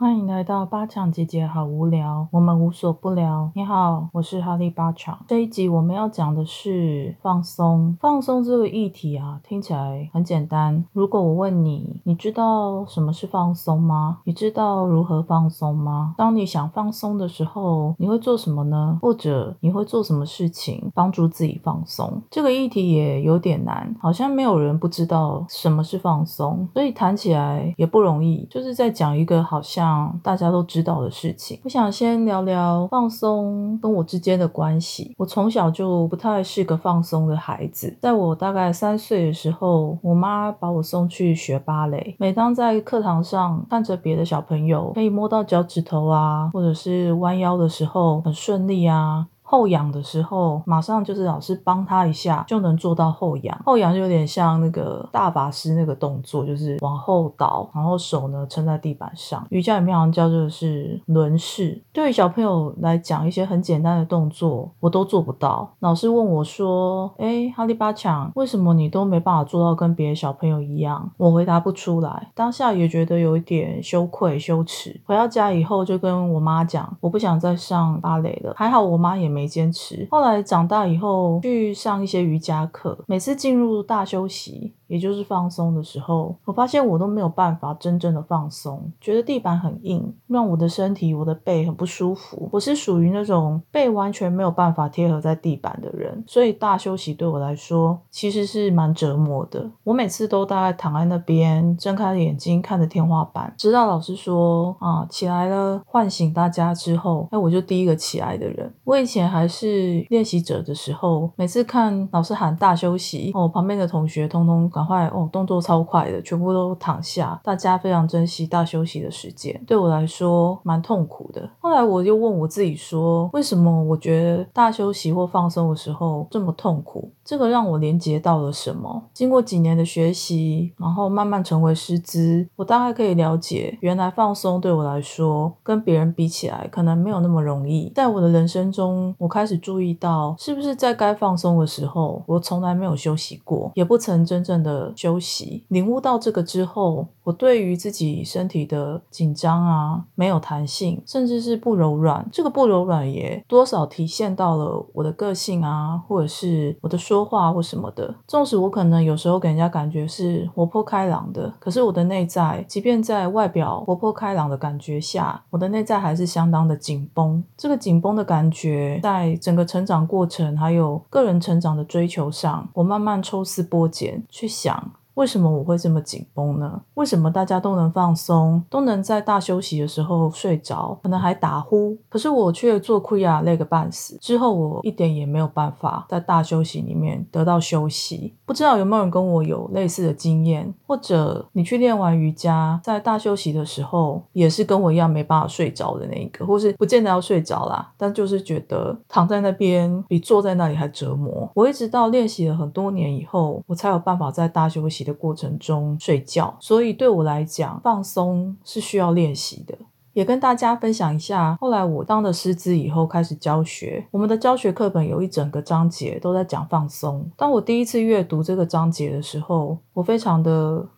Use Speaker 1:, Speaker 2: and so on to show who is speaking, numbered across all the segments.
Speaker 1: 欢迎来到八强姐姐好无聊，我们无所不聊。你好，我是哈利八强。这一集我们要讲的是放松。放松这个议题啊，听起来很简单。如果我问你，你知道什么是放松吗？你知道如何放松吗？当你想放松的时候，你会做什么呢？或者你会做什么事情帮助自己放松？这个议题也有点难，好像没有人不知道什么是放松，所以谈起来也不容易。就是在讲一个好像。大家都知道的事情，我想先聊聊放松跟我之间的关系。我从小就不太是个放松的孩子，在我大概三岁的时候，我妈把我送去学芭蕾。每当在课堂上看着别的小朋友可以摸到脚趾头啊，或者是弯腰的时候很顺利啊。后仰的时候，马上就是老师帮他一下，就能做到后仰。后仰就有点像那个大法师那个动作，就是往后倒，然后手呢撑在地板上。瑜伽里面好像叫做是轮式。对于小朋友来讲，一些很简单的动作我都做不到。老师问我说：“哎，哈利巴强，为什么你都没办法做到跟别的小朋友一样？”我回答不出来，当下也觉得有一点羞愧羞耻。回到家以后就跟我妈讲，我不想再上芭蕾了。还好我妈也没。没坚持，后来长大以后去上一些瑜伽课，每次进入大休息。也就是放松的时候，我发现我都没有办法真正的放松，觉得地板很硬，让我的身体、我的背很不舒服。我是属于那种背完全没有办法贴合在地板的人，所以大休息对我来说其实是蛮折磨的。我每次都大概躺在那边，睁开眼睛看着天花板，直到老师说啊起来了，唤醒大家之后，哎，我就第一个起来的人。我以前还是练习者的时候，每次看老师喊大休息，我旁边的同学通通。赶快哦，动作超快的，全部都躺下。大家非常珍惜大休息的时间，对我来说蛮痛苦的。后来我就问我自己说，为什么我觉得大休息或放松的时候这么痛苦？这个让我连接到了什么？经过几年的学习，然后慢慢成为师资，我大概可以了解，原来放松对我来说，跟别人比起来，可能没有那么容易。在我的人生中，我开始注意到，是不是在该放松的时候，我从来没有休息过，也不曾真正的休息。领悟到这个之后，我对于自己身体的紧张啊，没有弹性，甚至是不柔软，这个不柔软也多少体现到了我的个性啊，或者是我的说。话或什么的，纵使我可能有时候给人家感觉是活泼开朗的，可是我的内在，即便在外表活泼开朗的感觉下，我的内在还是相当的紧绷。这个紧绷的感觉，在整个成长过程还有个人成长的追求上，我慢慢抽丝剥茧去想。为什么我会这么紧绷呢？为什么大家都能放松，都能在大休息的时候睡着，可能还打呼，可是我却做亏啊，累个半死。之后我一点也没有办法在大休息里面得到休息。不知道有没有人跟我有类似的经验，或者你去练完瑜伽，在大休息的时候，也是跟我一样没办法睡着的那一个，或是不见得要睡着啦，但就是觉得躺在那边比坐在那里还折磨。我一直到练习了很多年以后，我才有办法在大休息。的过程中睡觉，所以对我来讲，放松是需要练习的。也跟大家分享一下，后来我当了师资以后，开始教学。我们的教学课本有一整个章节都在讲放松。当我第一次阅读这个章节的时候，我非常的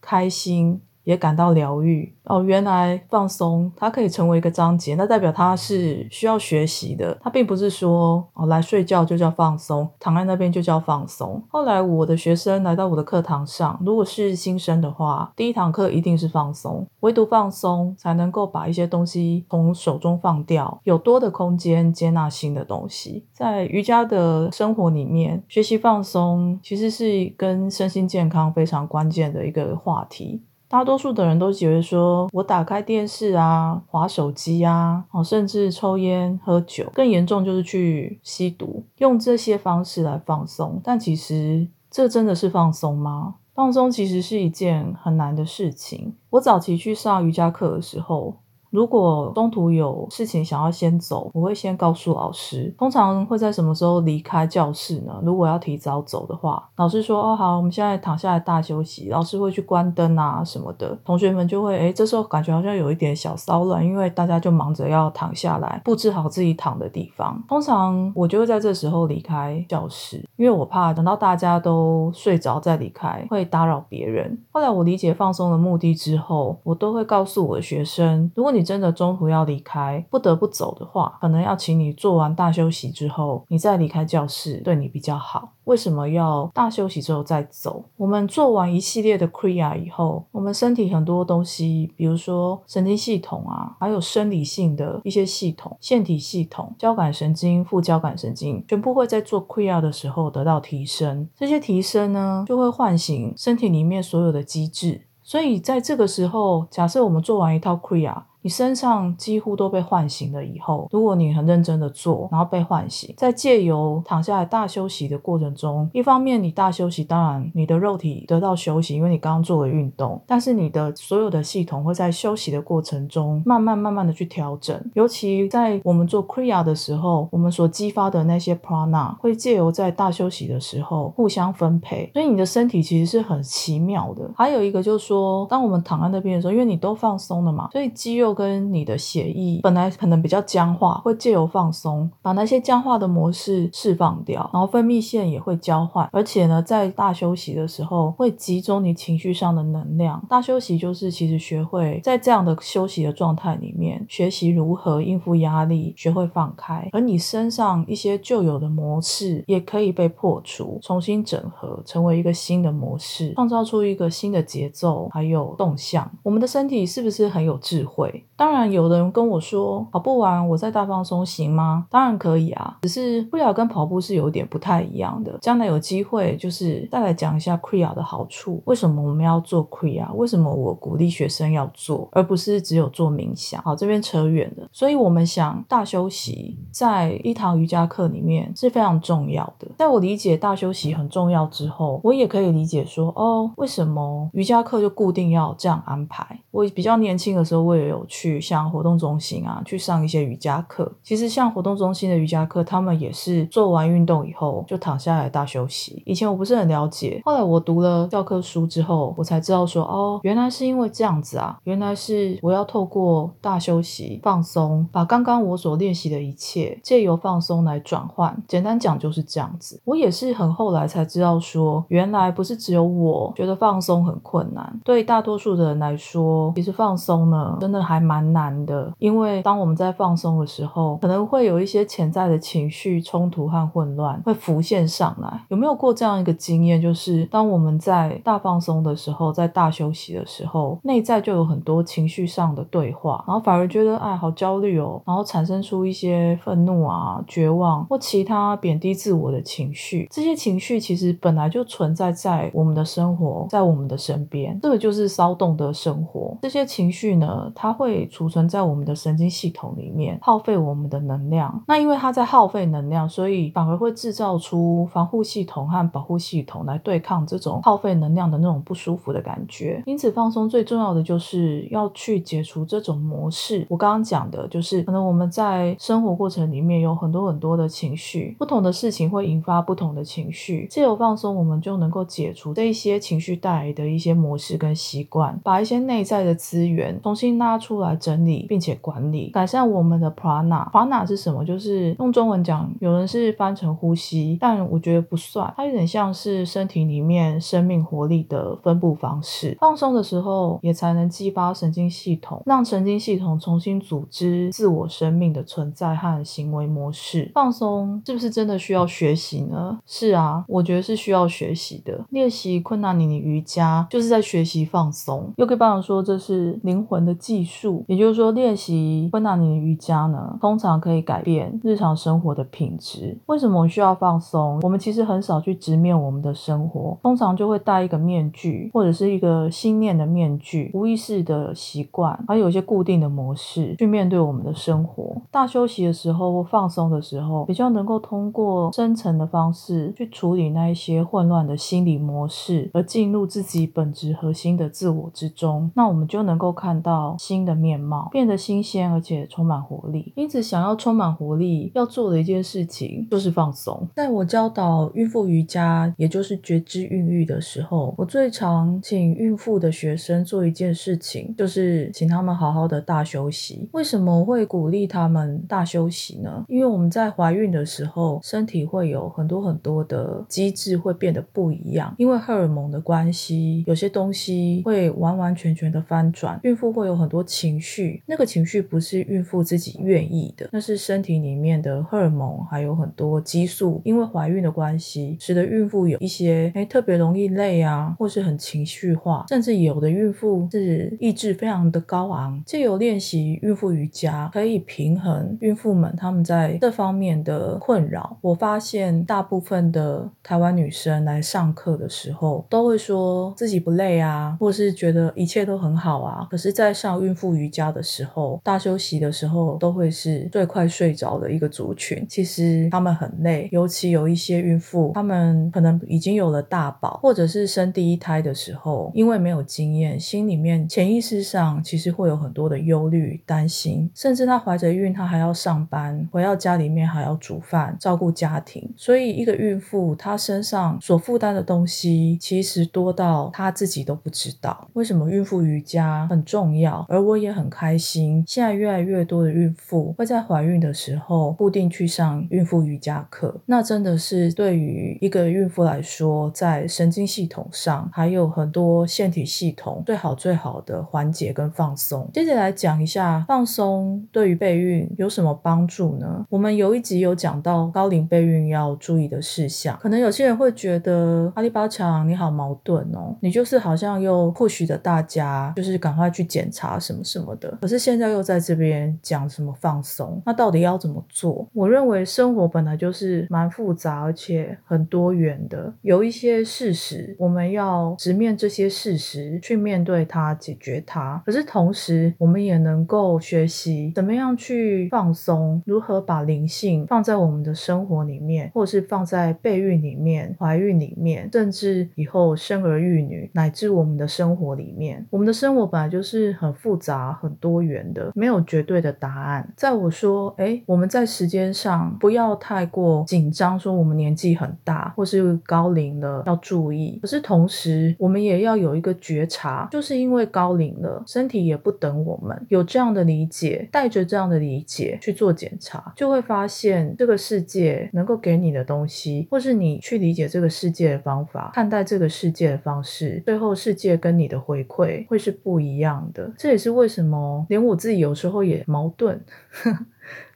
Speaker 1: 开心。也感到疗愈哦，原来放松它可以成为一个章节，那代表它是需要学习的。它并不是说哦来睡觉就叫放松，躺在那边就叫放松。后来我的学生来到我的课堂上，如果是新生的话，第一堂课一定是放松，唯独放松才能够把一些东西从手中放掉，有多的空间接纳新的东西。在瑜伽的生活里面，学习放松其实是跟身心健康非常关键的一个话题。大多数的人都觉得说，我打开电视啊，划手机啊，哦，甚至抽烟喝酒，更严重就是去吸毒，用这些方式来放松。但其实这真的是放松吗？放松其实是一件很难的事情。我早期去上瑜伽课的时候，如果中途有事情想要先走，我会先告诉老师。通常会在什么时候离开教室呢？如果要提早走的话，老师说：“哦，好，我们现在躺下来大休息。”老师会去关灯啊什么的，同学们就会哎，这时候感觉好像有一点小骚乱，因为大家就忙着要躺下来，布置好自己躺的地方。通常我就会在这时候离开教室，因为我怕等到大家都睡着再离开会打扰别人。后来我理解放松的目的之后，我都会告诉我的学生，如果你你真的中途要离开，不得不走的话，可能要请你做完大休息之后，你再离开教室，对你比较好。为什么要大休息之后再走？我们做完一系列的 Kriya 以后，我们身体很多东西，比如说神经系统啊，还有生理性的一些系统、腺体系统、交感神经、副交感神经，全部会在做 Kriya 的时候得到提升。这些提升呢，就会唤醒身体里面所有的机制。所以在这个时候，假设我们做完一套 Kriya。你身上几乎都被唤醒了以后，如果你很认真的做，然后被唤醒，在借由躺下来大休息的过程中，一方面你大休息，当然你的肉体得到休息，因为你刚刚做了运动，但是你的所有的系统会在休息的过程中慢慢慢慢的去调整。尤其在我们做 Kriya 的时候，我们所激发的那些 Prana 会借由在大休息的时候互相分配，所以你的身体其实是很奇妙的。还有一个就是说，当我们躺在那边的时候，因为你都放松了嘛，所以肌肉。跟你的血液本来可能比较僵化，会借由放松，把那些僵化的模式释放掉，然后分泌腺也会交换，而且呢，在大休息的时候会集中你情绪上的能量。大休息就是其实学会在这样的休息的状态里面，学习如何应付压力，学会放开，而你身上一些旧有的模式也可以被破除，重新整合，成为一个新的模式，创造出一个新的节奏还有动向。我们的身体是不是很有智慧？当然，有的人跟我说跑步完我再大放松行吗？当然可以啊，只是 Kriya 跟跑步是有点不太一样的。将来有机会就是再来讲一下 Kriya 的好处，为什么我们要做 Kriya？为什么我鼓励学生要做，而不是只有做冥想？好，这边扯远了。所以我们想大休息在一堂瑜伽课里面是非常重要的。在我理解大休息很重要之后，我也可以理解说哦，为什么瑜伽课就固定要这样安排？我比较年轻的时候，我也有。去像活动中心啊，去上一些瑜伽课。其实像活动中心的瑜伽课，他们也是做完运动以后就躺下来大休息。以前我不是很了解，后来我读了教科书之后，我才知道说，哦，原来是因为这样子啊，原来是我要透过大休息放松，把刚刚我所练习的一切借由放松来转换。简单讲就是这样子。我也是很后来才知道说，原来不是只有我觉得放松很困难，对大多数的人来说，其实放松呢，真的还蛮。蛮难的，因为当我们在放松的时候，可能会有一些潜在的情绪冲突和混乱会浮现上来。有没有过这样一个经验？就是当我们在大放松的时候，在大休息的时候，内在就有很多情绪上的对话，然后反而觉得哎，好焦虑哦，然后产生出一些愤怒啊、绝望或其他贬低自我的情绪。这些情绪其实本来就存在在我们的生活，在我们的身边，这个就是骚动的生活。这些情绪呢，它会。会储存在我们的神经系统里面，耗费我们的能量。那因为它在耗费能量，所以反而会制造出防护系统和保护系统来对抗这种耗费能量的那种不舒服的感觉。因此，放松最重要的就是要去解除这种模式。我刚刚讲的就是，可能我们在生活过程里面有很多很多的情绪，不同的事情会引发不同的情绪。借由放松，我们就能够解除这一些情绪带来的一些模式跟习惯，把一些内在的资源重新拉出来。整理并且管理，改善我们的 prana。prana 是什么？就是用中文讲，有人是翻成呼吸，但我觉得不算，它有点像是身体里面生命活力的分布方式。放松的时候，也才能激发神经系统，让神经系统重新组织自我生命的存在和行为模式。放松是不是真的需要学习呢？是啊，我觉得是需要学习的。练习困难你的瑜伽，就是在学习放松。又可以帮我说，这是灵魂的技术。也就是说，练习昆达尼的瑜伽呢，通常可以改变日常生活的品质。为什么我需要放松？我们其实很少去直面我们的生活，通常就会戴一个面具，或者是一个心念的面具，无意识的习惯，还有一些固定的模式去面对我们的生活。大休息的时候或放松的时候，比较能够通过深层的方式去处理那一些混乱的心理模式，而进入自己本质核心的自我之中。那我们就能够看到新的。面貌，变得新鲜而且充满活力。因此，想要充满活力，要做的一件事情就是放松。在我教导孕妇瑜伽，也就是觉知孕育的时候，我最常请孕妇的学生做一件事情，就是请他们好好的大休息。为什么会鼓励他们大休息呢？因为我们在怀孕的时候，身体会有很多很多的机制会变得不一样，因为荷尔蒙的关系，有些东西会完完全全的翻转。孕妇会有很多情绪，那个情绪不是孕妇自己愿意的，那是身体里面的荷尔蒙还有很多激素，因为怀孕的关系，使得孕妇有一些哎特别容易累啊，或是很情绪化，甚至有的孕妇是意志非常的高昂。借由练习孕妇瑜伽，可以平衡孕妇们他们在这方面的困扰。我发现大部分的台湾女生来上课的时候，都会说自己不累啊，或是觉得一切都很好啊。可是，在上孕妇瑜伽的时候，大休息的时候，都会是最快睡着的一个族群。其实他们很累，尤其有一些孕妇，他们可能已经有了大宝，或者是生第一胎的时候，因为没有经验，心里面潜意识上其实会有很多的忧虑、担心，甚至她怀着孕，她还要上班，回到家里面还要煮饭、照顾家庭。所以，一个孕妇她身上所负担的东西，其实多到她自己都不知道。为什么孕妇瑜伽很重要？而我也很开心，现在越来越多的孕妇会在怀孕的时候固定去上孕妇瑜伽课。那真的是对于一个孕妇来说，在神经系统上还有很多腺体系统最好最好的缓解跟放松。接着来讲一下放松对于备孕有什么帮助呢？我们有一集有讲到高龄备孕要注意的事项，可能有些人会觉得阿里巴强你好矛盾哦，你就是好像又或许的大家就是赶快去检查什么什么的，可是现在又在这边讲什么放松，那到底要怎么做？我认为生活本来就是蛮复杂而且很多元的，有一些事实我们要直面这些事实去面对它，解决它。可是同时我们也能够学习怎么样去放松，如何把灵性放在我们的生活里面，或是放在备孕里面、怀孕里面，甚至以后生儿育女，乃至我们的生活里面。我们的生活本来就是很复杂、很多元的，没有绝对的答案。在我说，哎，我们在时间上不要太过紧张，说我们年纪很大或是高龄了要注意。可是同时，我们也要有一个觉察，就是因为高龄了，身体也不等我们，有这样的理解，带着这样的理解去做检查，就会发现这个世界能够给你的东西，或是你去理解这个世界的方法，看待这个世界的方式，最后世界跟你的回馈会是不一样的。这也是为为什么连我自己有时候也矛盾。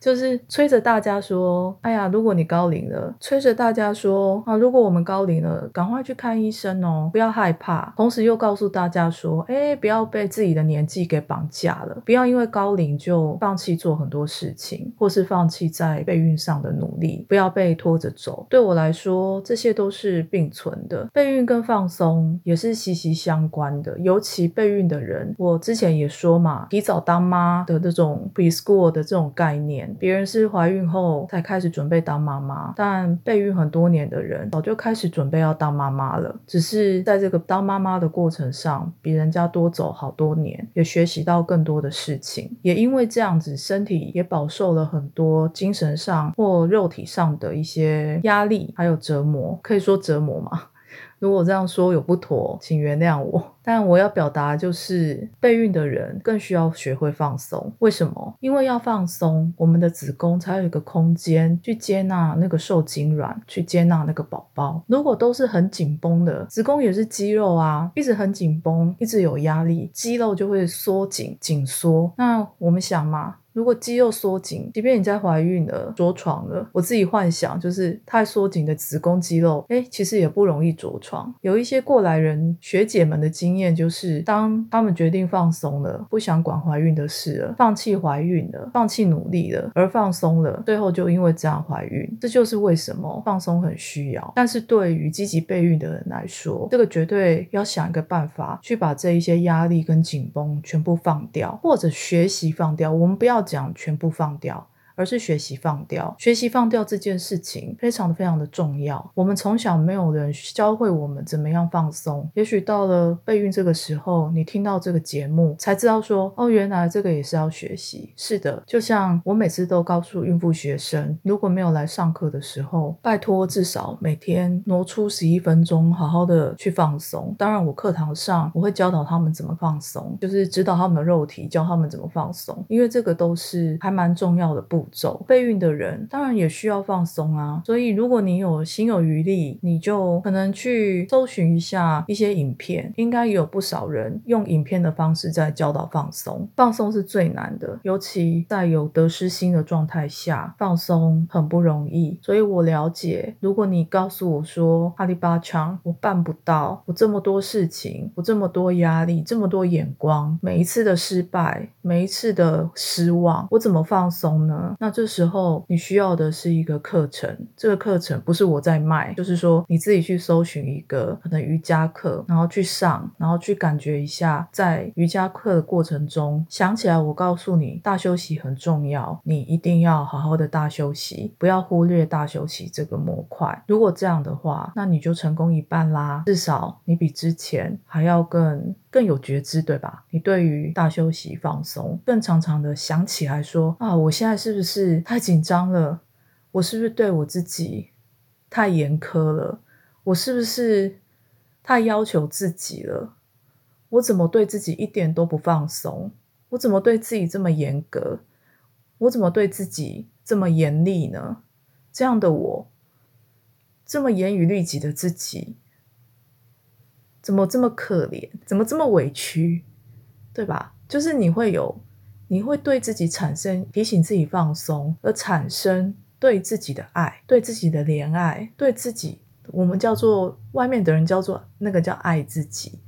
Speaker 1: 就是催着大家说：“哎呀，如果你高龄了，催着大家说啊，如果我们高龄了，赶快去看医生哦，不要害怕。”同时又告诉大家说：“哎，不要被自己的年纪给绑架了，不要因为高龄就放弃做很多事情，或是放弃在备孕上的努力，不要被拖着走。”对我来说，这些都是并存的，备孕跟放松也是息息相关的。尤其备孕的人，我之前也说嘛，提早当妈的这种 preschool 的这种概念。年，别人是怀孕后才开始准备当妈妈，但备孕很多年的人早就开始准备要当妈妈了，只是在这个当妈妈的过程上，比人家多走好多年，也学习到更多的事情，也因为这样子，身体也饱受了很多精神上或肉体上的一些压力，还有折磨，可以说折磨吗？如果这样说有不妥，请原谅我。但我要表达就是，备孕的人更需要学会放松。为什么？因为要放松，我们的子宫才有一个空间去接纳那个受精卵，去接纳那个宝宝。如果都是很紧绷的，子宫也是肌肉啊，一直很紧绷，一直有压力，肌肉就会缩紧、紧缩。那我们想嘛？如果肌肉缩紧，即便你在怀孕了、着床了，我自己幻想就是太缩紧的子宫肌肉，哎，其实也不容易着床。有一些过来人学姐们的经验就是，当他们决定放松了，不想管怀孕的事了，放弃怀孕了，放弃努力了，而放松了，最后就因为这样怀孕。这就是为什么放松很需要。但是对于积极备孕的人来说，这个绝对要想一个办法，去把这一些压力跟紧绷全部放掉，或者学习放掉。我们不要。讲全部放掉。而是学习放掉。学习放掉这件事情非常的非常的重要。我们从小没有人教会我们怎么样放松，也许到了备孕这个时候，你听到这个节目才知道说，哦，原来这个也是要学习。是的，就像我每次都告诉孕妇学生，如果没有来上课的时候，拜托至少每天挪出十一分钟，好好的去放松。当然，我课堂上我会教导他们怎么放松，就是指导他们的肉体，教他们怎么放松，因为这个都是还蛮重要的步走。备孕的人当然也需要放松啊，所以如果你有心有余力，你就可能去搜寻一下一些影片，应该有不少人用影片的方式在教导放松。放松是最难的，尤其在有得失心的状态下，放松很不容易。所以我了解，如果你告诉我说阿里巴强，我办不到，我这么多事情，我这么多压力，这么多眼光，每一次的失败，每一次的失望，我怎么放松呢？那这时候你需要的是一个课程，这个课程不是我在卖，就是说你自己去搜寻一个可能瑜伽课，然后去上，然后去感觉一下，在瑜伽课的过程中，想起来我告诉你，大休息很重要，你一定要好好的大休息，不要忽略大休息这个模块。如果这样的话，那你就成功一半啦，至少你比之前还要更更有觉知，对吧？你对于大休息放松，更常常的想起来说啊，我现在是不是是太紧张了？我是不是对我自己太严苛了？我是不是太要求自己了？我怎么对自己一点都不放松？我怎么对自己这么严格？我怎么对自己这么严厉呢？这样的我，这么严于律己的自己，怎么这么可怜？怎么这么委屈？对吧？就是你会有，你会对自己产生提醒自己放松，而产生对自己的爱，对自己的怜爱，对自己，我们叫做外面的人叫做那个叫爱自己，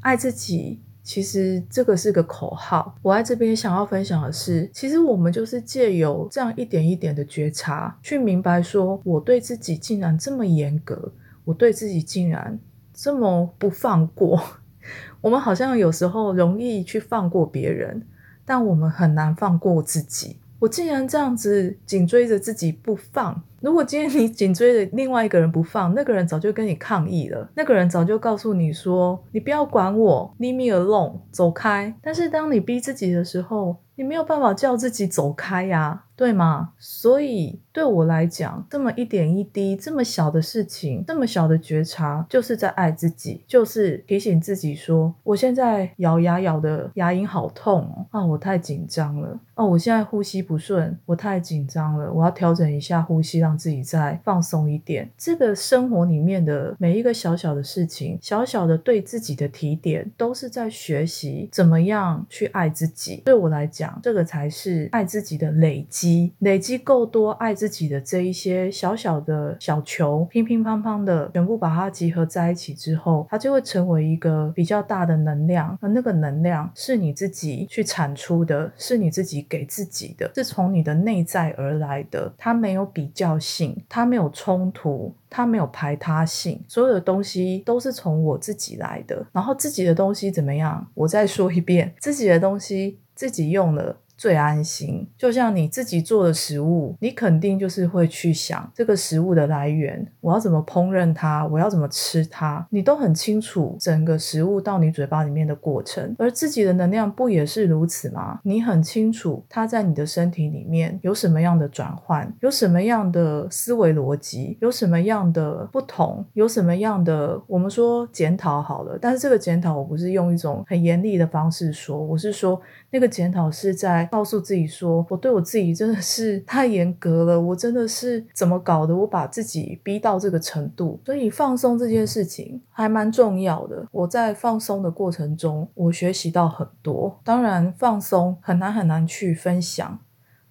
Speaker 1: 爱自己。其实这个是个口号。我在这边想要分享的是，其实我们就是借由这样一点一点的觉察，去明白说，我对自己竟然这么严格，我对自己竟然这么不放过。我们好像有时候容易去放过别人，但我们很难放过自己。我竟然这样子紧追着自己不放。如果今天你紧追着另外一个人不放，那个人早就跟你抗议了，那个人早就告诉你说：“你不要管我，leave me alone，走开。”但是当你逼自己的时候，你没有办法叫自己走开呀，对吗？所以对我来讲，这么一点一滴，这么小的事情，这么小的觉察，就是在爱自己，就是提醒自己说：我现在咬牙咬的牙龈好痛哦，啊，我太紧张了，哦，我现在呼吸不顺，我太紧张了，我要调整一下呼吸，让自己再放松一点。这个生活里面的每一个小小的事情，小小的对自己的提点，都是在学习怎么样去爱自己。对我来讲。这个才是爱自己的累积，累积够多爱自己的这一些小小的小球，乒乒乓乓的全部把它集合在一起之后，它就会成为一个比较大的能量。而那个能量是你自己去产出的，是你自己给自己的，是从你的内在而来的。它没有比较性，它没有冲突，它没有排他性，所有的东西都是从我自己来的。然后自己的东西怎么样？我再说一遍，自己的东西。自己用了。最安心，就像你自己做的食物，你肯定就是会去想这个食物的来源，我要怎么烹饪它，我要怎么吃它，你都很清楚整个食物到你嘴巴里面的过程。而自己的能量不也是如此吗？你很清楚它在你的身体里面有什么样的转换，有什么样的思维逻辑，有什么样的不同，有什么样的我们说检讨好了，但是这个检讨我不是用一种很严厉的方式说，我是说那个检讨是在。告诉自己说，我对我自己真的是太严格了，我真的是怎么搞的？我把自己逼到这个程度，所以放松这件事情还蛮重要的。我在放松的过程中，我学习到很多。当然，放松很难很难去分享。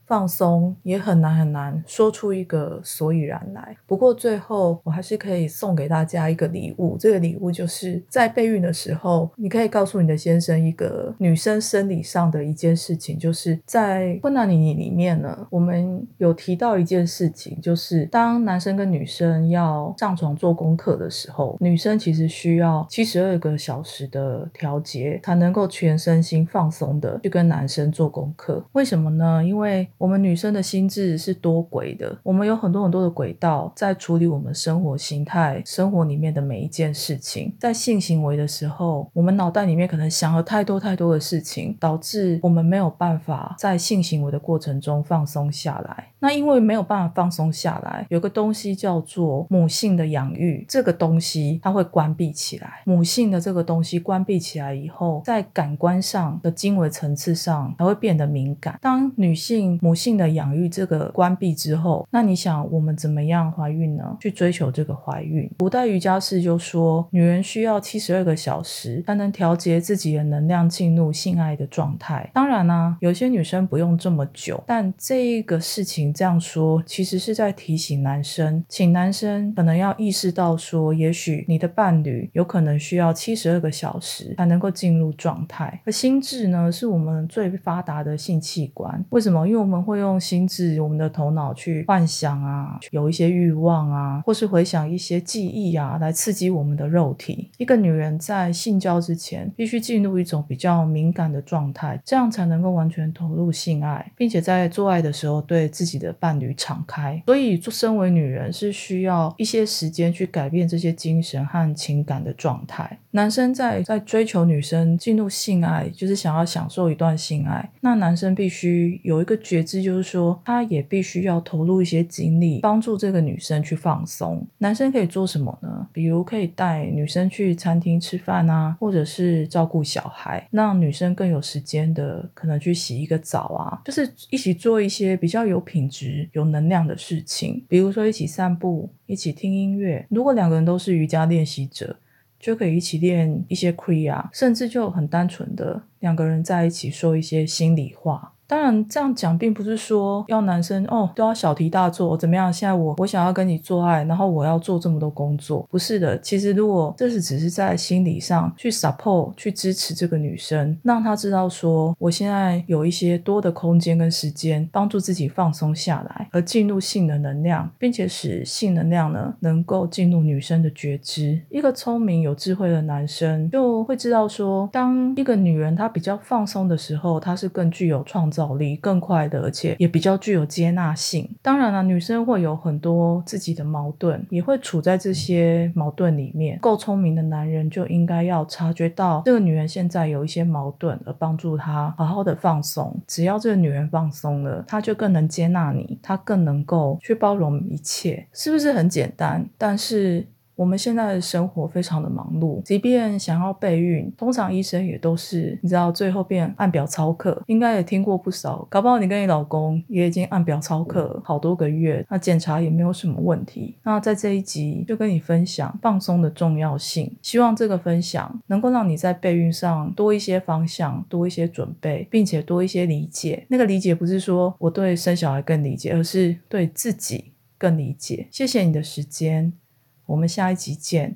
Speaker 1: 放松也很难很难说出一个所以然来。不过最后我还是可以送给大家一个礼物。这个礼物就是在备孕的时候，你可以告诉你的先生一个女生生理上的一件事情，就是在困难里里面呢，我们有提到一件事情，就是当男生跟女生要上床做功课的时候，女生其实需要七十二个小时的调节，才能够全身心放松的去跟男生做功课。为什么呢？因为我们女生的心智是多轨的，我们有很多很多的轨道在处理我们生活形态、生活里面的每一件事情。在性行为的时候，我们脑袋里面可能想了太多太多的事情，导致我们没有办法在性行为的过程中放松下来。那因为没有办法放松下来，有个东西叫做母性的养育，这个东西它会关闭起来。母性的这个东西关闭起来以后，在感官上的经纬层次上还会变得敏感。当女性母性的养育这个关闭之后，那你想我们怎么样怀孕呢？去追求这个怀孕。古代瑜伽士就说，女人需要七十二个小时才能调节自己的能量，进入性爱的状态。当然呢，有些女生不用这么久，但这一个事情。这样说，其实是在提醒男生，请男生可能要意识到说，也许你的伴侣有可能需要七十二个小时才能够进入状态。而心智呢，是我们最发达的性器官。为什么？因为我们会用心智，我们的头脑去幻想啊，有一些欲望啊，或是回想一些记忆啊，来刺激我们的肉体。一个女人在性交之前，必须进入一种比较敏感的状态，这样才能够完全投入性爱，并且在做爱的时候对自己。的伴侣敞开，所以做身为女人是需要一些时间去改变这些精神和情感的状态。男生在在追求女生进入性爱，就是想要享受一段性爱，那男生必须有一个觉知，就是说他也必须要投入一些精力，帮助这个女生去放松。男生可以做什么呢？比如可以带女生去餐厅吃饭啊，或者是照顾小孩，让女生更有时间的可能去洗一个澡啊，就是一起做一些比较有品。质有能量的事情，比如说一起散步，一起听音乐。如果两个人都是瑜伽练习者，就可以一起练一些 Kriya，甚至就很单纯的两个人在一起说一些心里话。当然，这样讲并不是说要男生哦都要小题大做怎么样？现在我我想要跟你做爱，然后我要做这么多工作，不是的。其实如果这是只是在心理上去 support 去支持这个女生，让她知道说我现在有一些多的空间跟时间，帮助自己放松下来，而进入性的能量，并且使性能量呢能够进入女生的觉知。一个聪明有智慧的男生就会知道说，当一个女人她比较放松的时候，她是更具有创造。造力更快的，而且也比较具有接纳性。当然了，女生会有很多自己的矛盾，也会处在这些矛盾里面。够聪明的男人就应该要察觉到这个女人现在有一些矛盾，而帮助她好好的放松。只要这个女人放松了，她就更能接纳你，她更能够去包容一切，是不是很简单？但是。我们现在的生活非常的忙碌，即便想要备孕，通常医生也都是你知道，最后变按表操课，应该也听过不少。搞不好你跟你老公也已经按表操课好多个月，那检查也没有什么问题。那在这一集就跟你分享放松的重要性，希望这个分享能够让你在备孕上多一些方向，多一些准备，并且多一些理解。那个理解不是说我对生小孩更理解，而是对自己更理解。谢谢你的时间。我们下一集见。